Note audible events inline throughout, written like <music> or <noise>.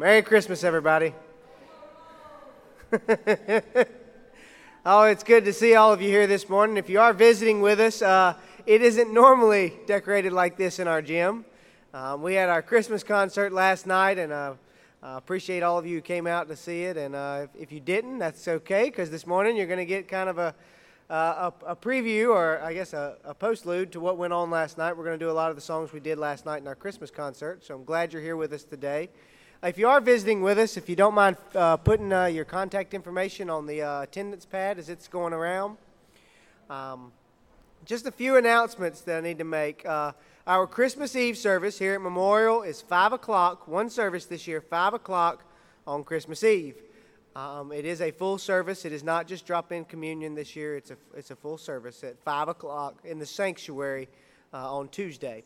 Merry Christmas, everybody. <laughs> oh, it's good to see all of you here this morning. If you are visiting with us, uh, it isn't normally decorated like this in our gym. Um, we had our Christmas concert last night, and uh, I appreciate all of you who came out to see it. And uh, if, if, you didn't, that's okay, because this morning you're going to get kind of a, a, a, preview, or I guess a, a postlude to what went on last night. We're going to do a lot of the songs we did last night in our Christmas concert, so I'm glad you're here with us today. If you are visiting with us, if you don't mind uh, putting uh, your contact information on the uh, attendance pad as it's going around. Um, just a few announcements that I need to make. Uh, our Christmas Eve service here at Memorial is 5 o'clock, one service this year, 5 o'clock on Christmas Eve. Um, it is a full service. It is not just drop in communion this year, it's a, it's a full service at 5 o'clock in the sanctuary uh, on Tuesday.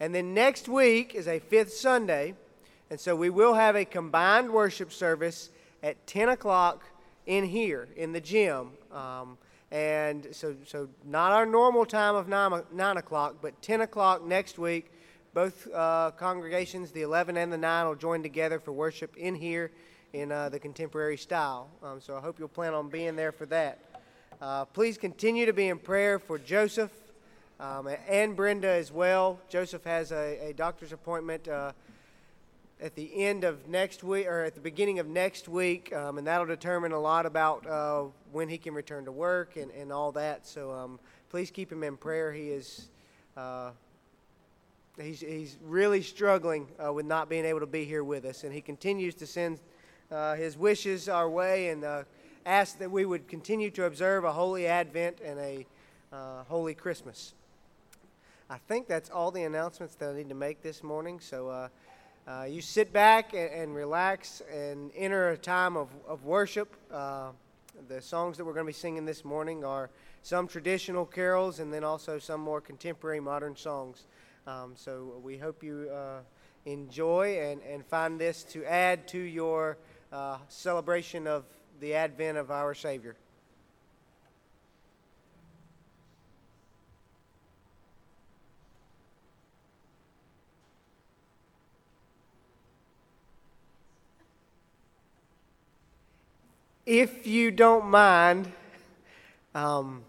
And then next week is a fifth Sunday. And so we will have a combined worship service at 10 o'clock in here in the gym. Um, and so, so not our normal time of 9, 9 o'clock, but 10 o'clock next week. Both uh, congregations, the 11 and the 9, will join together for worship in here in uh, the contemporary style. Um, so I hope you'll plan on being there for that. Uh, please continue to be in prayer for Joseph um, and Brenda as well. Joseph has a, a doctor's appointment uh, at the end of next week or at the beginning of next week, um, and that'll determine a lot about uh, when he can return to work and, and all that. So um, please keep him in prayer. He is uh, he's he's really struggling uh, with not being able to be here with us, and he continues to send uh, his wishes our way and uh, ask that we would continue to observe a holy Advent and a uh, holy Christmas. I think that's all the announcements that I need to make this morning. So. Uh, you sit back and, and, relax and enter a time of, of worship. Uh, the songs that we're going to be singing this morning are some traditional carols and then also some more contemporary modern songs. Um, so we hope you uh, enjoy and, and find this to add to your uh, celebration of the advent of our Savior. If you don't mind, um,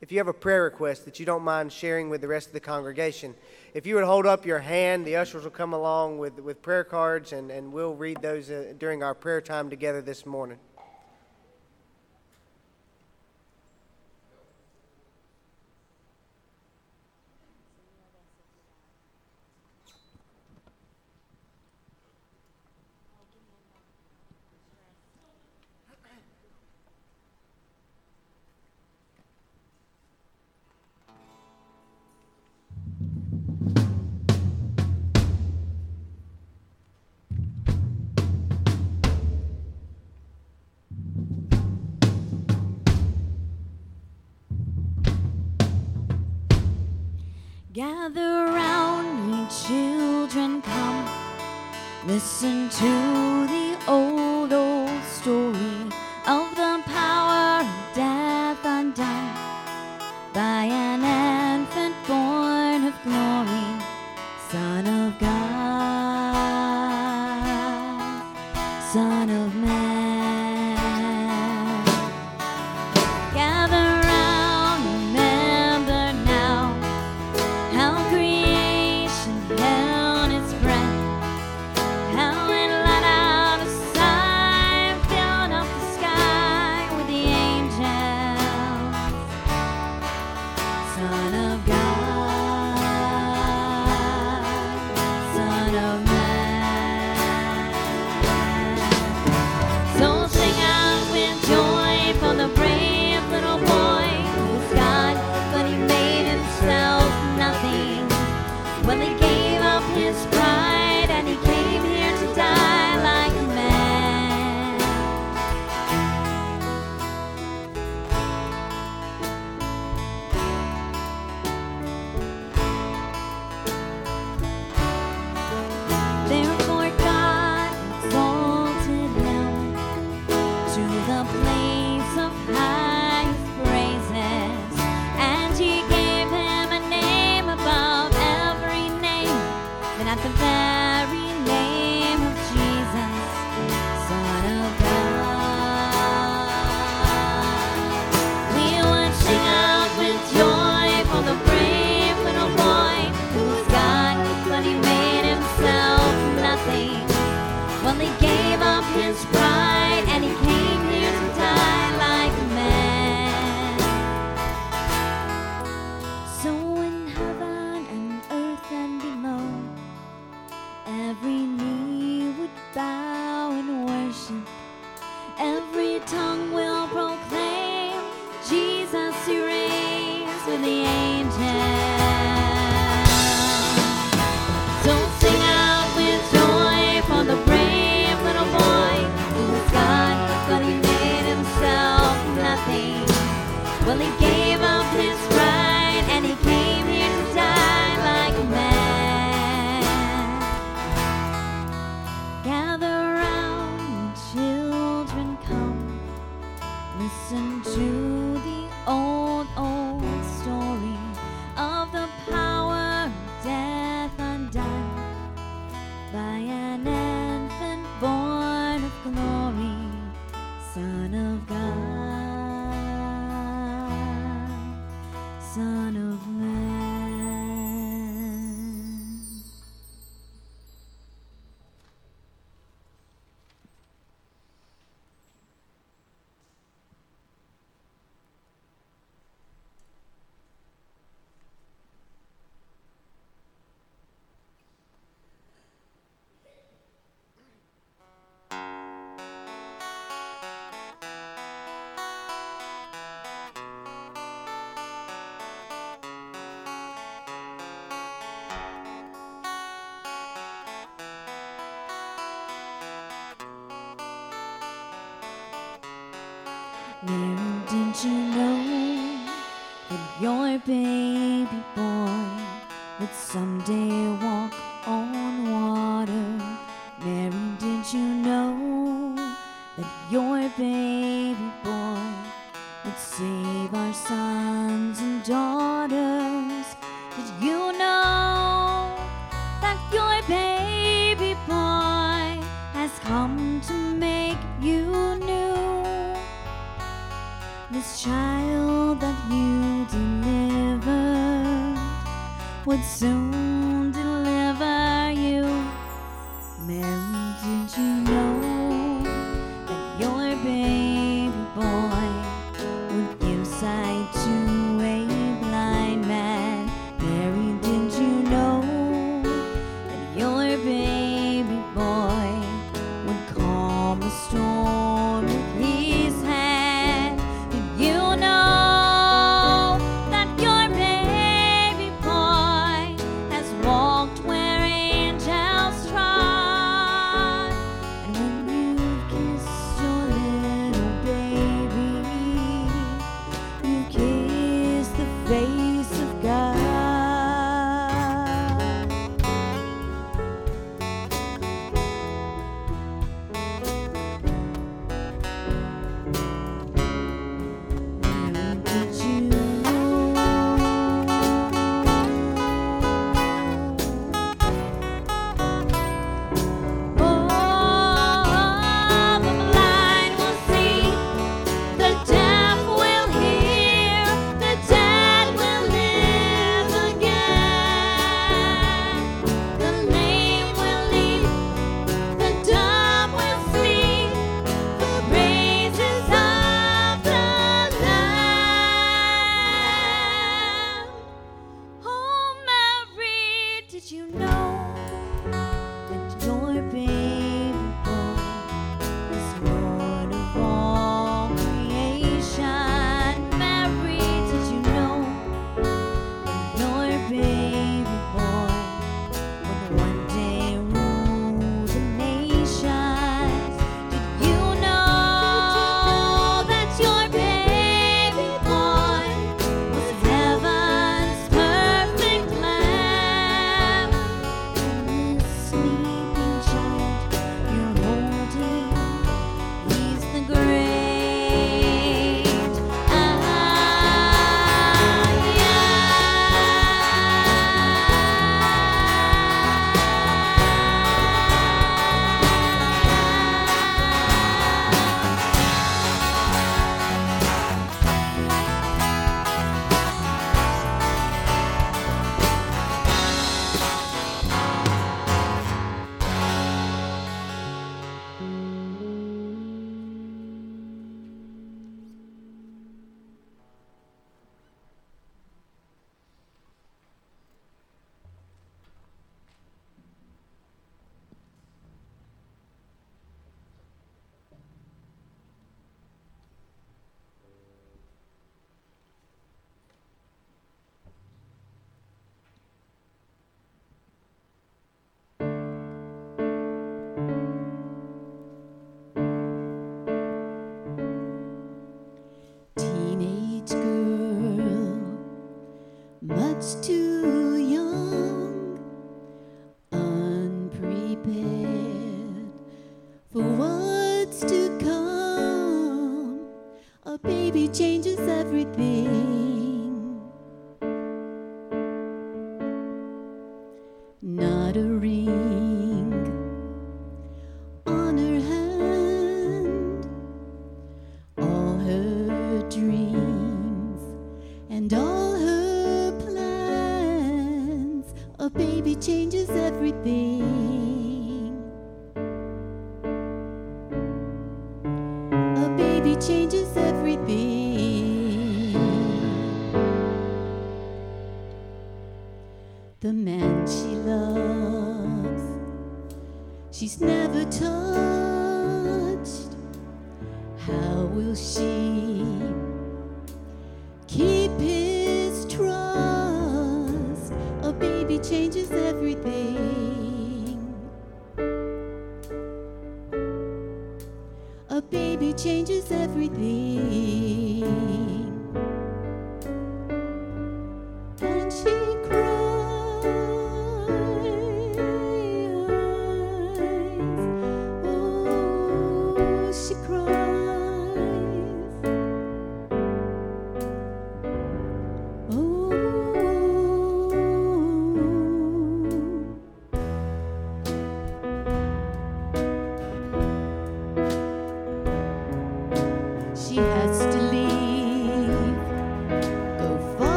if you have a prayer request that you don't mind sharing with the rest of the congregation, if you would hold up your hand, the ushers will come along with, with prayer cards and, and we'll read those uh, during our prayer time together this morning. Gather round me, children, come. Listen to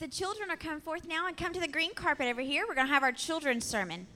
If the children are come forth now and come to the green carpet over here, we're going to have our children's sermon.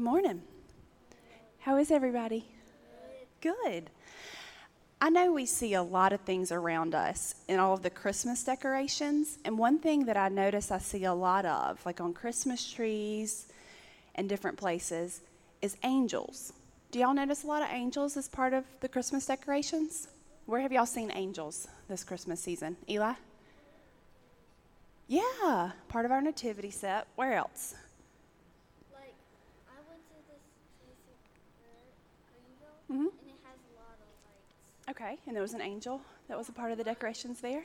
Good morning. How is everybody? Good. I know we see a lot of things around us in all of the Christmas decorations, and one thing that I notice I see a lot of, like on Christmas trees and different places, is angels. Do y'all notice a lot of angels as part of the Christmas decorations? Where have y'all seen angels this Christmas season? Eli? Yeah, part of our nativity set. Where else? Like, I went to this place Mhm. and it has a lot of lights. Okay, and there was an angel that was a part of the decorations there.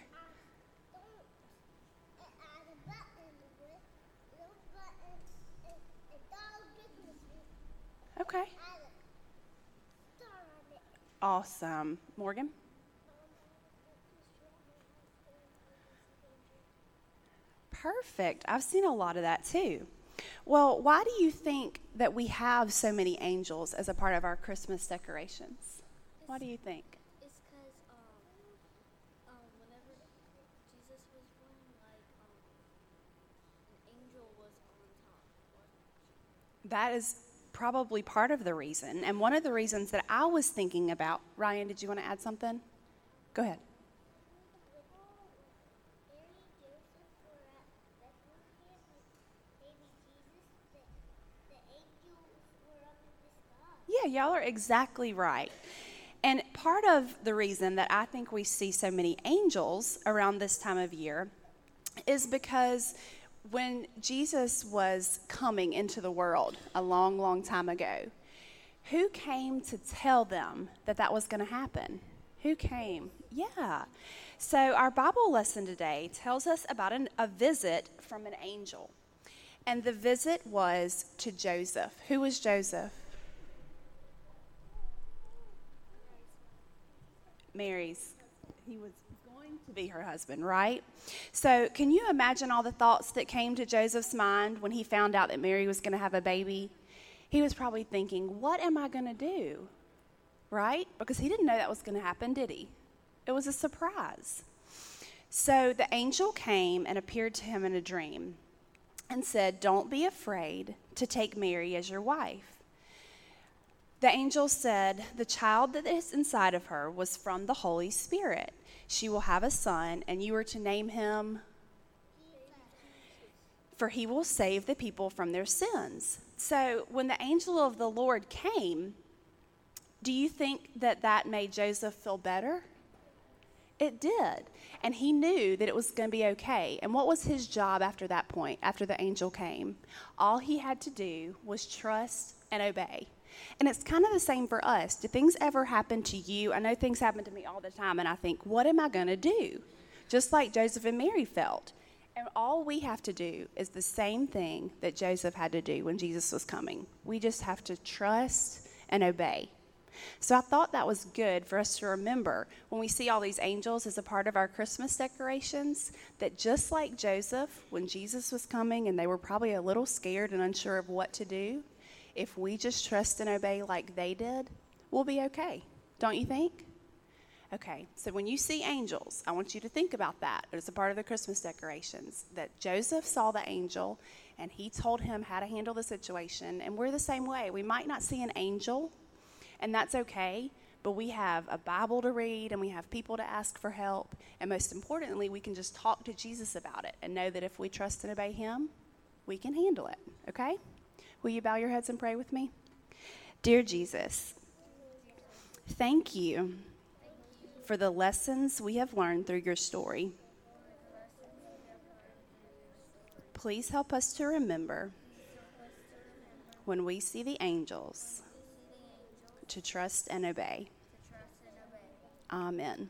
Okay. Awesome. Morgan? Perfect. I've seen a lot of that too. Well, why do you think that we have so many angels as a part of our Christmas decorations? Why do you think? It's because um, um, whenever Jesus was born, like um, an angel was on top. That is probably part of the reason. And one of the reasons that I was thinking about, Ryan, did you want to add something? Go ahead. Yeah, y'all are exactly right. And part of the reason that I think we see so many angels around this time of year is because when Jesus was coming into the world a long, long time ago, who came to tell them that that was going to happen? Who came? Yeah. So, our Bible lesson today tells us about an, a visit from an angel. And the visit was to Joseph. Who was Joseph? Mary's. He was going to be her husband, right? So, can you imagine all the thoughts that came to Joseph's mind when he found out that Mary was going to have a baby? He was probably thinking, What am I going to do? Right? Because he didn't know that was going to happen, did he? It was a surprise. So, the angel came and appeared to him in a dream and said, Don't be afraid to take Mary as your wife. The angel said, The child that is inside of her was from the Holy Spirit. She will have a son, and you are to name him, for he will save the people from their sins. So, when the angel of the Lord came, do you think that that made Joseph feel better? It did. And he knew that it was going to be okay. And what was his job after that point, after the angel came? All he had to do was trust and obey. And it's kind of the same for us. Do things ever happen to you? I know things happen to me all the time, and I think, what am I going to do? Just like Joseph and Mary felt. And all we have to do is the same thing that Joseph had to do when Jesus was coming. We just have to trust and obey. So I thought that was good for us to remember when we see all these angels as a part of our Christmas decorations that just like Joseph, when Jesus was coming and they were probably a little scared and unsure of what to do, if we just trust and obey like they did, we'll be okay. Don't you think? Okay, so when you see angels, I want you to think about that It's a part of the Christmas decorations. That Joseph saw the angel and he told him how to handle the situation. And we're the same way. We might not see an angel, and that's okay, but we have a Bible to read and we have people to ask for help. And most importantly, we can just talk to Jesus about it and know that if we trust and obey him, we can handle it. Okay? Will you bow your heads and pray with me? Dear Jesus, thank you for the lessons we have learned through your story. Please help us to remember when we see the angels to trust and obey. Amen.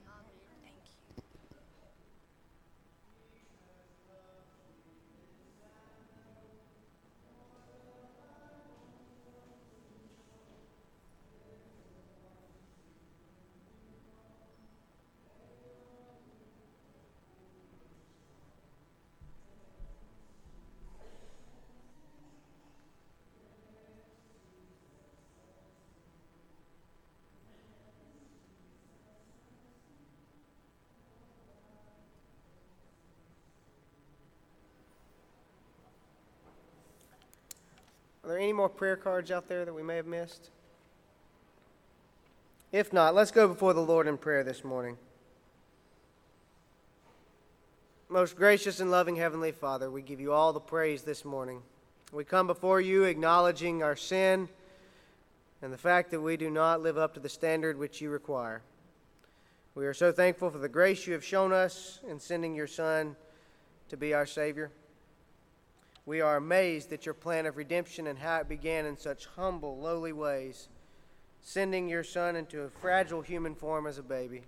There any more prayer cards out there that we may have missed? If not, let's go before the Lord in prayer this morning. Most gracious and loving Heavenly Father, we give you all the praise this morning. We come before you acknowledging our sin and the fact that we do not live up to the standard which you require. We are so thankful for the grace you have shown us in sending your Son to be our Savior. We are amazed at your plan of redemption and how it began in such humble, lowly ways, sending your Son into a fragile human form as a baby.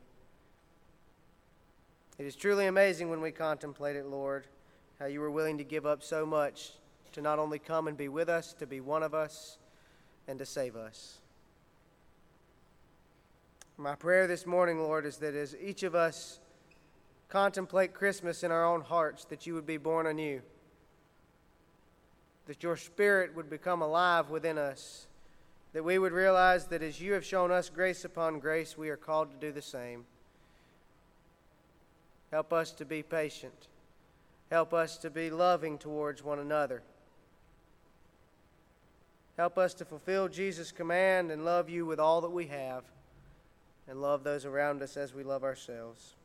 It is truly amazing when we contemplate it, Lord, how you were willing to give up so much to not only come and be with us, to be one of us, and to save us. My prayer this morning, Lord, is that as each of us contemplate Christmas in our own hearts, that you would be born anew that your spirit would become alive within us, that we would realize that as you have shown us grace upon grace, we are called to do the same. Help us to be patient. Help us to be loving towards one another. Help us to fulfill Jesus' command and love you with all that we have and love those around us as we love ourselves.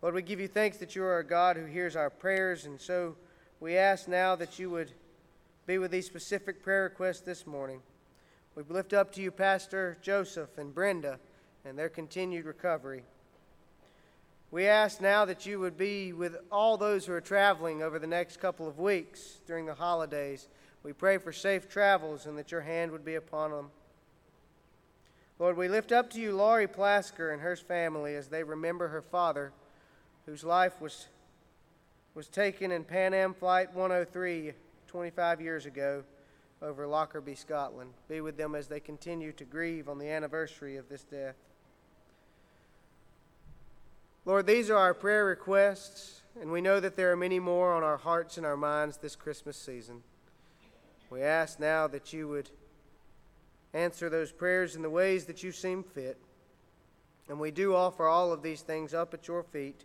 Lord, we give you thanks that you are a God who hears our prayers, and so we ask now that you would be with these specific prayer requests this morning. We lift up to you Pastor Joseph and Brenda and their continued recovery. We ask now that you would be with all those who are traveling over the next couple of weeks during the holidays. We pray for safe travels and that your hand would be upon them. Lord, we lift up to you Laurie Plasker and her family as they remember her father, whose life was, was taken in Pan Am Flight 103 25 years ago over Lockerbie, Scotland. Be with them as they continue to grieve on the anniversary of this death. Lord, these are our prayer requests, and we know that there are many more on our hearts and our minds this Christmas season. We ask now that you would answer those prayers in the ways that you seem fit. And we do offer all of these things up at your feet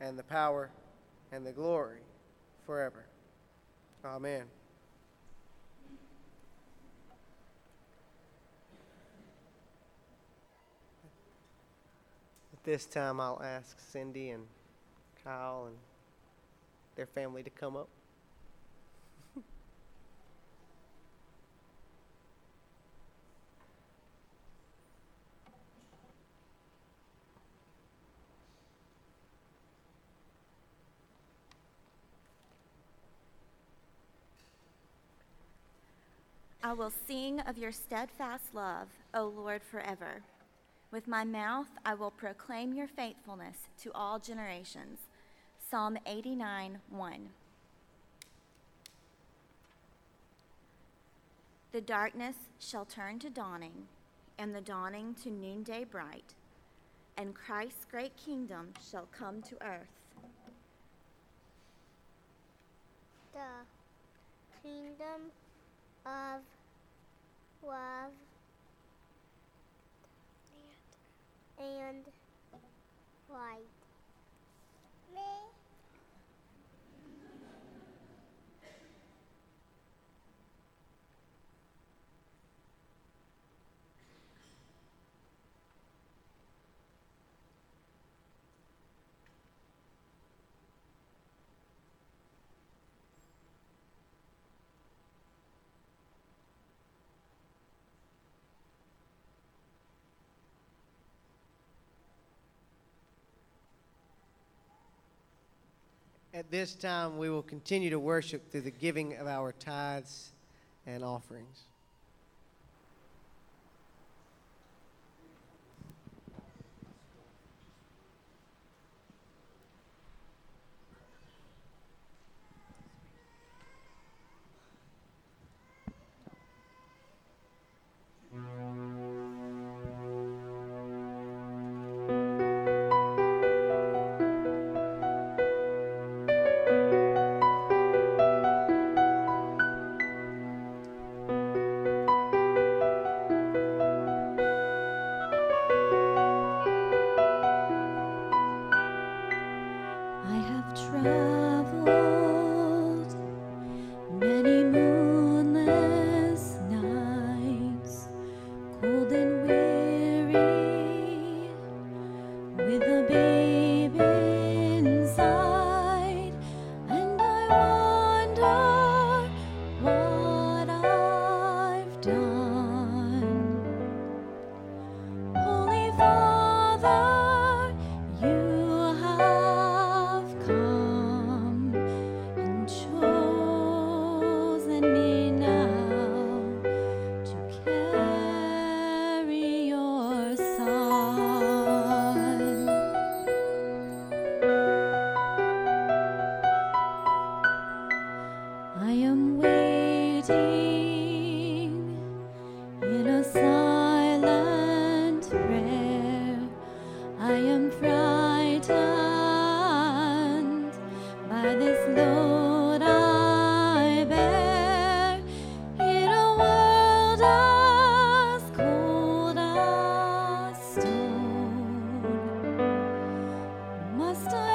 and the power, and the glory forever. Amen. At this time, I'll ask Cindy and Kyle and their family to come up. I will sing of your steadfast love, O Lord, forever. With my mouth I will proclaim your faithfulness to all generations. Psalm 89 1. The darkness shall turn to dawning, and the dawning to noonday bright, and Christ's great kingdom shall come to earth. The kingdom of love and light. Me. At this time, we will continue to worship through the giving of our tithes and offerings. Must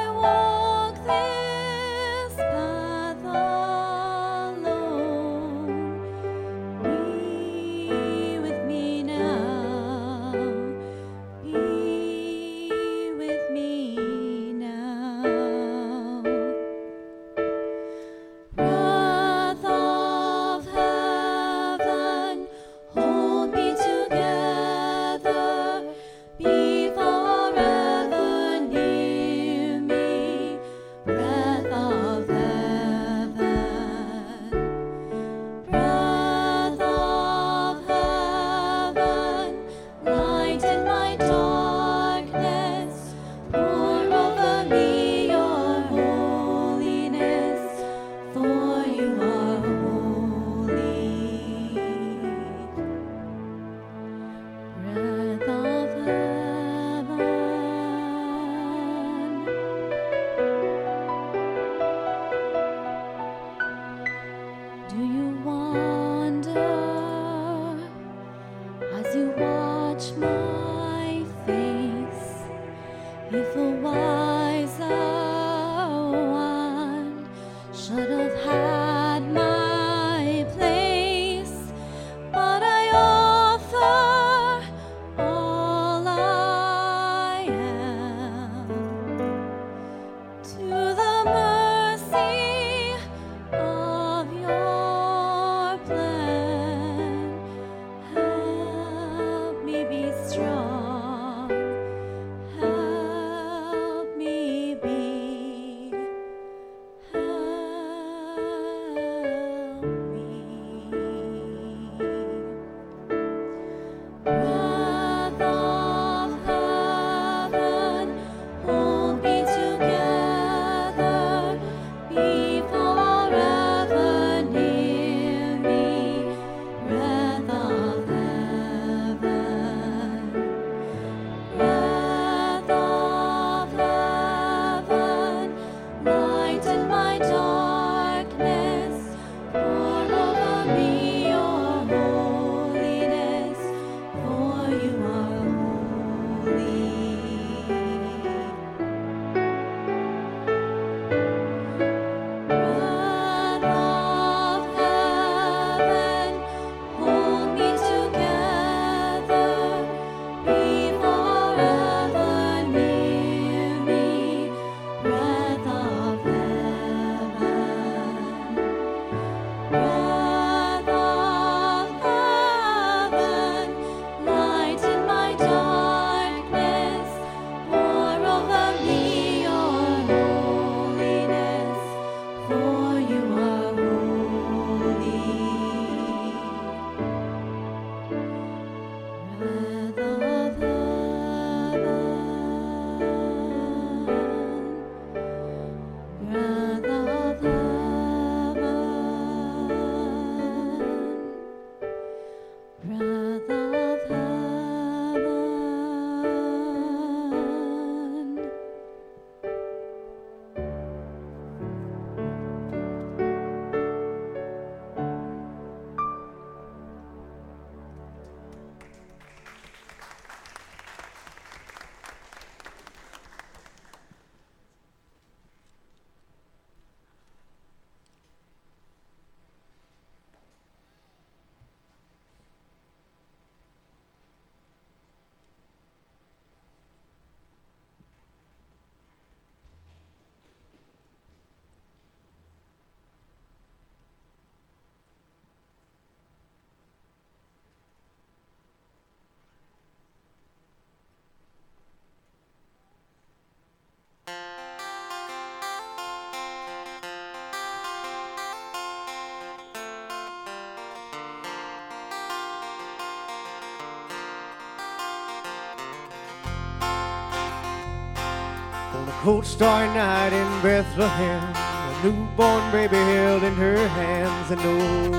cold starry night in Bethlehem, a newborn baby held in her hands, and oh,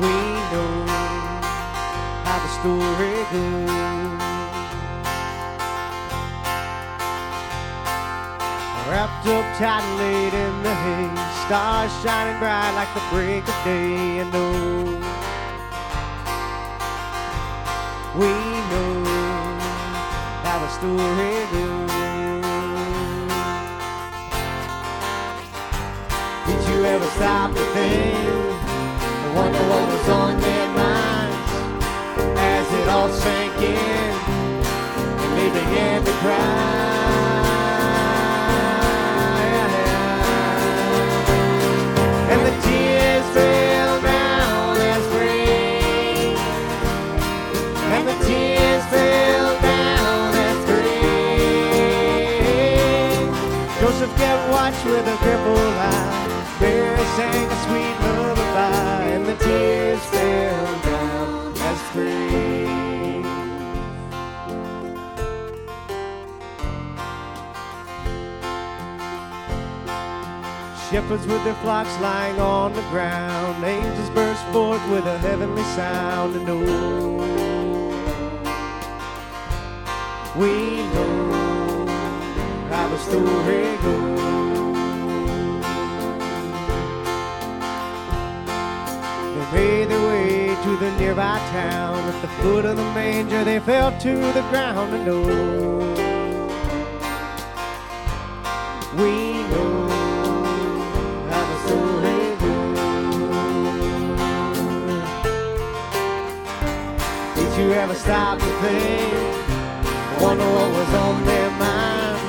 we know how the story goes. Wrapped up tight and laid in the hay, stars shining bright like the break of day, and oh, we story goes. Did you ever stop to think and wonder what was on their minds as it all sank in and they began to cry? A eye. Mary sang a sweet lullaby, and the tears fell down as rain. Shepherds with their flocks lying on the ground. Angels burst forth with a heavenly sound. And oh, we know how the story goes. To the nearby town. At the foot of the manger, they fell to the ground. And oh, we know how the story goes. Did you ever stop to think? Wonder what was on their minds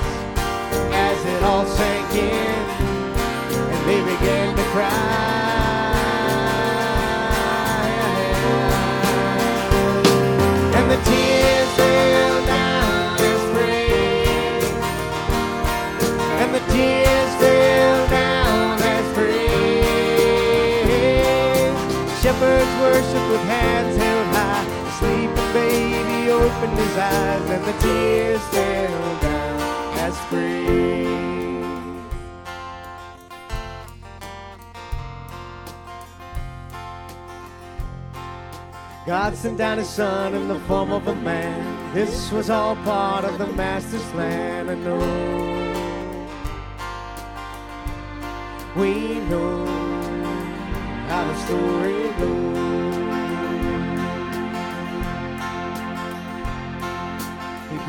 as it all sank in and they began to cry. With hands held high. The sleeping baby opened his eyes, and the tears fell down as rain. God sent down his son in the form of a man. This was all part of the master's plan. And know we know how the story goes.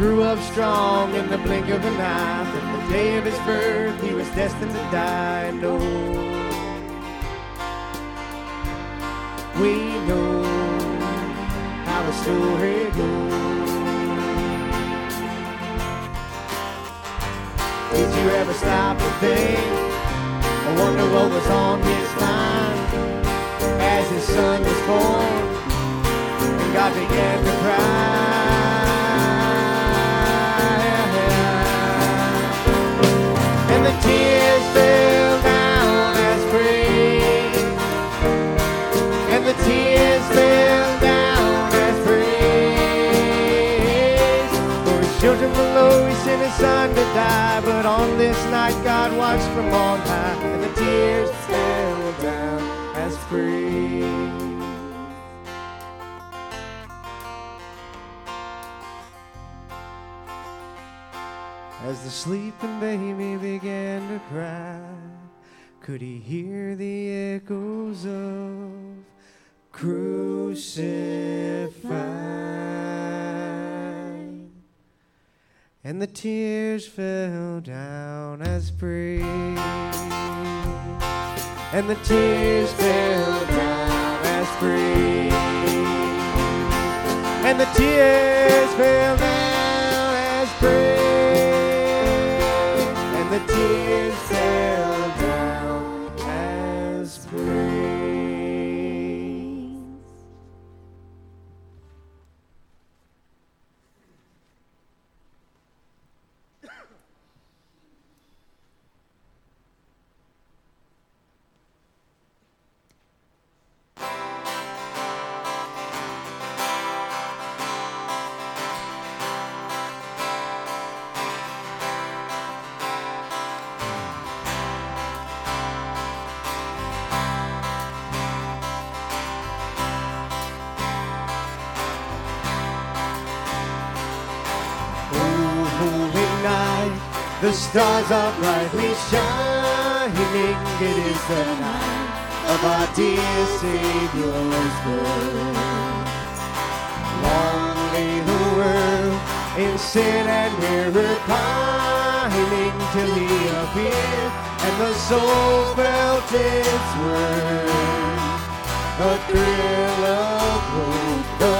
Grew up strong in the blink of an eye. From the day of his birth, he was destined to die. Know we know how the story goes. Did you ever stop to think? I wonder what was on his mind as his son was born and God began to cry. Son to die. But on this night, God watched from on high. And the tears fell down as praise. As the sleeping baby began to cry, could he hear the echoes of crucified? And the tears fell down as praise. And the tears fell down as praise. And the tears fell down as praise. Tears the stars are brightly shining. It is the night of our dear Savior's birth. Long lay the world in sin and error pining till He appeared, and the soul felt its worth. A thrill of hope, the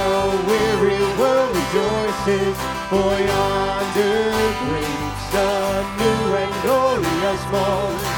weary world rejoices for yonder great small.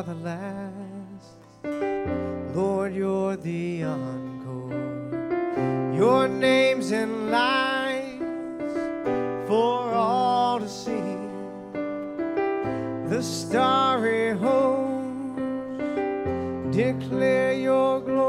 are the last. Lord, you're the encore. Your name's in lights for all to see. The starry host declare your glory.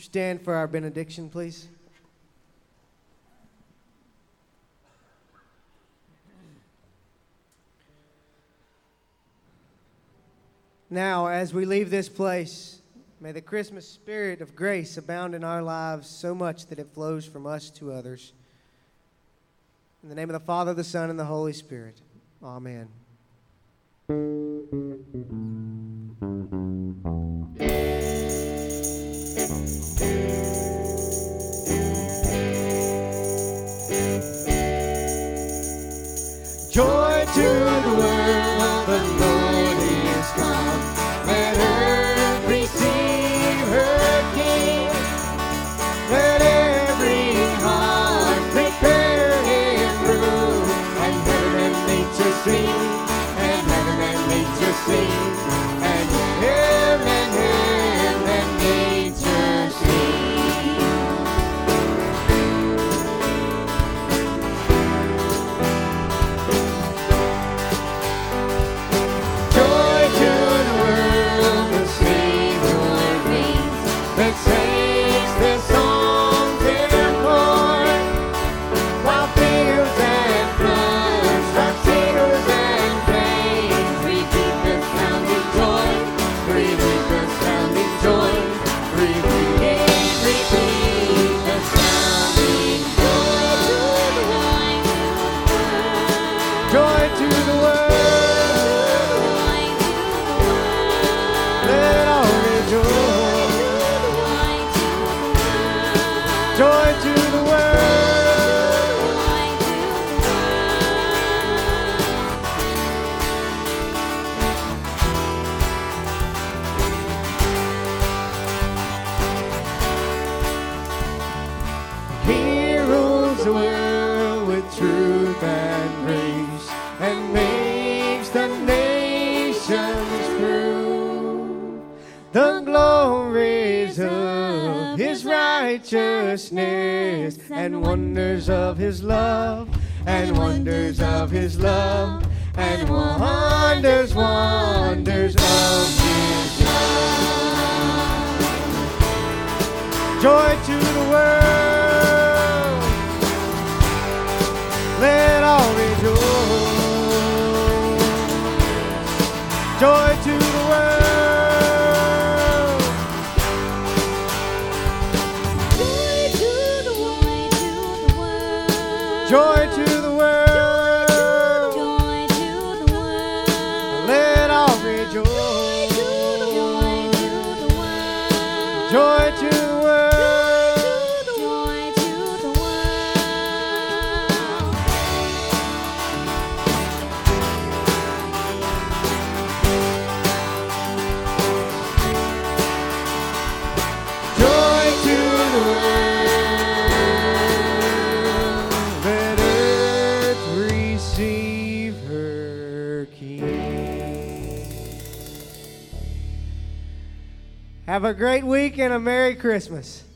you stand for our benediction, please? Now, as we leave this place, may the Christmas spirit of grace abound in our lives so much that it flows from us to others. In the name of the Father, the Son, and the Holy Spirit. Amen. Righteousness and wonders of his love and wonders of his love and wonders, wonders of his love. Joy to the world. Let all rejoice. Joy Have a great week and a Merry Christmas.